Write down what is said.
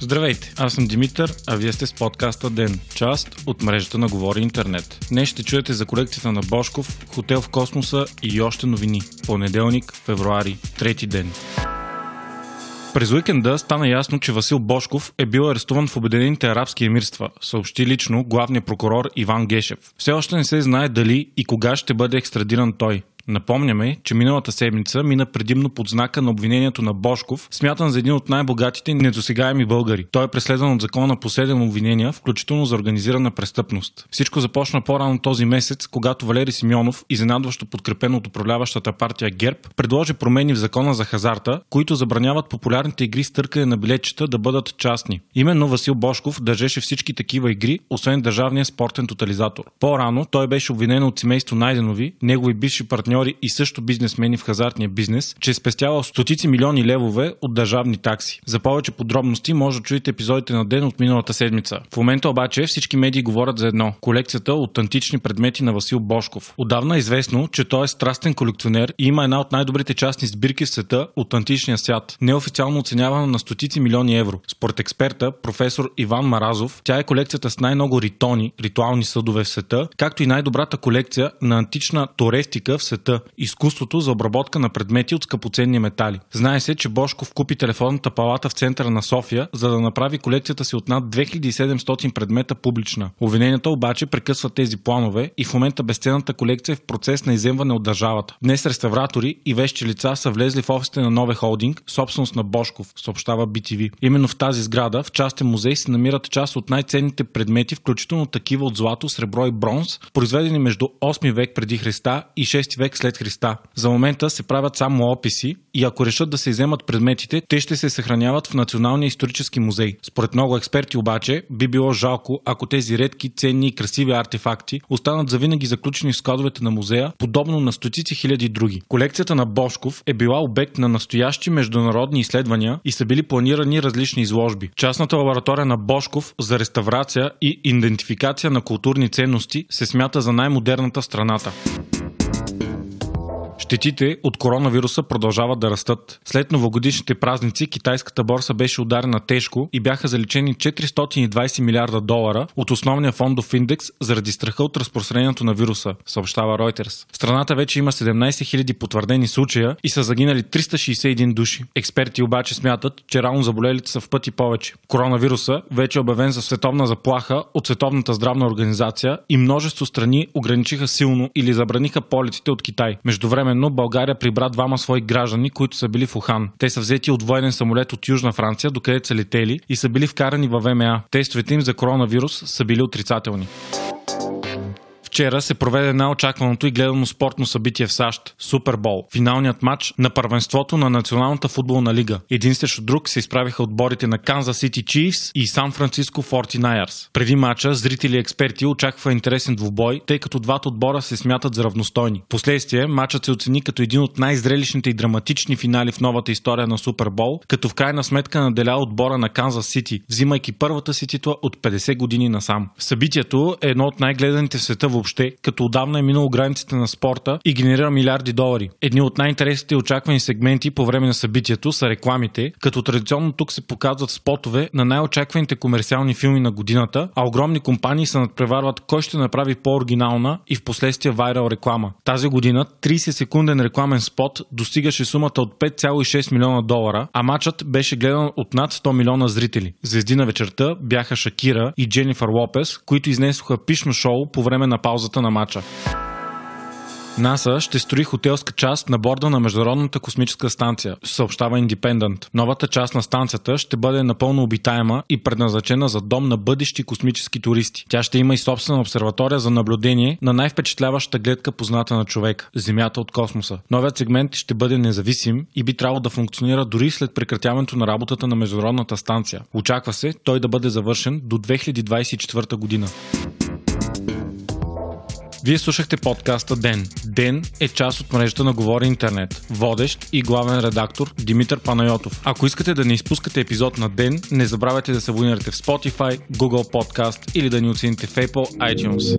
Здравейте, аз съм Димитър, а вие сте с подкаста Ден, част от мрежата на Говори Интернет. Днес ще чуете за колекцията на Бошков, Хотел в космоса и още новини. Понеделник, февруари, трети ден. През уикенда стана ясно, че Васил Бошков е бил арестуван в Обединените арабски емирства, съобщи лично главният прокурор Иван Гешев. Все още не се знае дали и кога ще бъде екстрадиран той. Напомняме, че миналата седмица мина предимно под знака на обвинението на Бошков, смятан за един от най-богатите недосегаеми българи. Той е преследван от закона по 7 обвинения, включително за организирана престъпност. Всичко започна по-рано този месец, когато Валери Симеонов, изненадващо подкрепен от управляващата партия ГЕРБ, предложи промени в закона за хазарта, които забраняват популярните игри с търкане на билетчета да бъдат частни. Именно Васил Бошков държеше всички такива игри, освен държавния спортен тотализатор. По-рано той беше обвинен от семейство Найденови, негови бивши партньори партньори и също бизнесмени в хазартния бизнес, че е спестявал стотици милиони левове от държавни такси. За повече подробности може да чуете епизодите на ден от миналата седмица. В момента обаче всички медии говорят за едно – колекцията от антични предмети на Васил Бошков. Отдавна е известно, че той е страстен колекционер и има една от най-добрите частни сбирки в света от античния свят, неофициално оценявана на стотици милиони евро. Според експерта, професор Иван Маразов, тя е колекцията с най-много ритони, ритуални съдове в света, както и най-добрата колекция на антична турестика в света света – изкуството за обработка на предмети от скъпоценни метали. Знае се, че Бошков купи телефонната палата в центъра на София, за да направи колекцията си от над 2700 предмета публична. Обвиненията обаче прекъсват тези планове и в момента безценната колекция е в процес на иземване от държавата. Днес реставратори и вещи лица са влезли в офисите на Нове Холдинг, собственост на Бошков, съобщава BTV. Именно в тази сграда, в частен музей, се намират част от най-ценните предмети, включително такива от злато, сребро и бронз, произведени между 8 век преди Христа и 6 век след Христа. За момента се правят само описи и ако решат да се иземат предметите, те ще се съхраняват в Националния исторически музей. Според много експерти обаче би било жалко, ако тези редки, ценни и красиви артефакти останат завинаги заключени в складовете на музея, подобно на стотици хиляди други. Колекцията на Бошков е била обект на настоящи международни изследвания и са били планирани различни изложби. Частната лаборатория на Бошков за реставрация и идентификация на културни ценности се смята за най-модерната в страната. Щетите от коронавируса продължават да растат. След новогодишните празници китайската борса беше ударена тежко и бяха заличени 420 милиарда долара от основния фондов индекс заради страха от разпространението на вируса, съобщава Reuters. Страната вече има 17 000 потвърдени случая и са загинали 361 души. Експерти обаче смятат, че рано заболелите са в пъти повече. Коронавируса вече е обявен за световна заплаха от Световната здравна организация и множество страни ограничиха силно или забраниха полетите от Китай. Междувременно Междувременно България прибра двама свои граждани, които са били в Ухан. Те са взети от военен самолет от Южна Франция, докъдето са летели и са били вкарани във ВМА. Тестовете им за коронавирус са били отрицателни. Вчера се проведе най-очакваното и гледано спортно събитие в САЩ – Супербол. Финалният матч на първенството на Националната футболна лига. Един срещу друг се изправиха отборите на Канзас Сити Chiefs и Сан Франциско 49ers. Преди матча зрители и експерти очакваха интересен двубой, тъй като двата отбора се смятат за равностойни. Последствие матчът се оцени като един от най-зрелищните и драматични финали в новата история на Супербол, като в крайна сметка наделя отбора на Канзас Сити, взимайки първата си титла от 50 години насам. Събитието е едно от най-гледаните в света въобще въобще, като отдавна е минало границите на спорта и генерира милиарди долари. Едни от най-интересните и очаквани сегменти по време на събитието са рекламите, като традиционно тук се показват спотове на най-очакваните комерциални филми на годината, а огромни компании се надпреварват кой ще направи по-оригинална и в последствие вайрал реклама. Тази година 30 секунден рекламен спот достигаше сумата от 5,6 милиона долара, а матчът беше гледан от над 100 милиона зрители. Звезди на вечерта бяха Шакира и Дженифър Лопес, които изнесоха пишно шоу по време на пауза паузата на матча. НАСА ще строи хотелска част на борда на Международната космическа станция, съобщава Independent. Новата част на станцията ще бъде напълно обитаема и предназначена за дом на бъдещи космически туристи. Тя ще има и собствена обсерватория за наблюдение на най-впечатляващата гледка позната на човек – Земята от космоса. Новият сегмент ще бъде независим и би трябвало да функционира дори след прекратяването на работата на Международната станция. Очаква се той да бъде завършен до 2024 година. Вие слушахте подкаста Ден. Ден е част от мрежата на Говори Интернет. Водещ и главен редактор Димитър Панайотов. Ако искате да не изпускате епизод на Ден, не забравяйте да се абонирате в Spotify, Google Podcast или да ни оцените в Apple iTunes.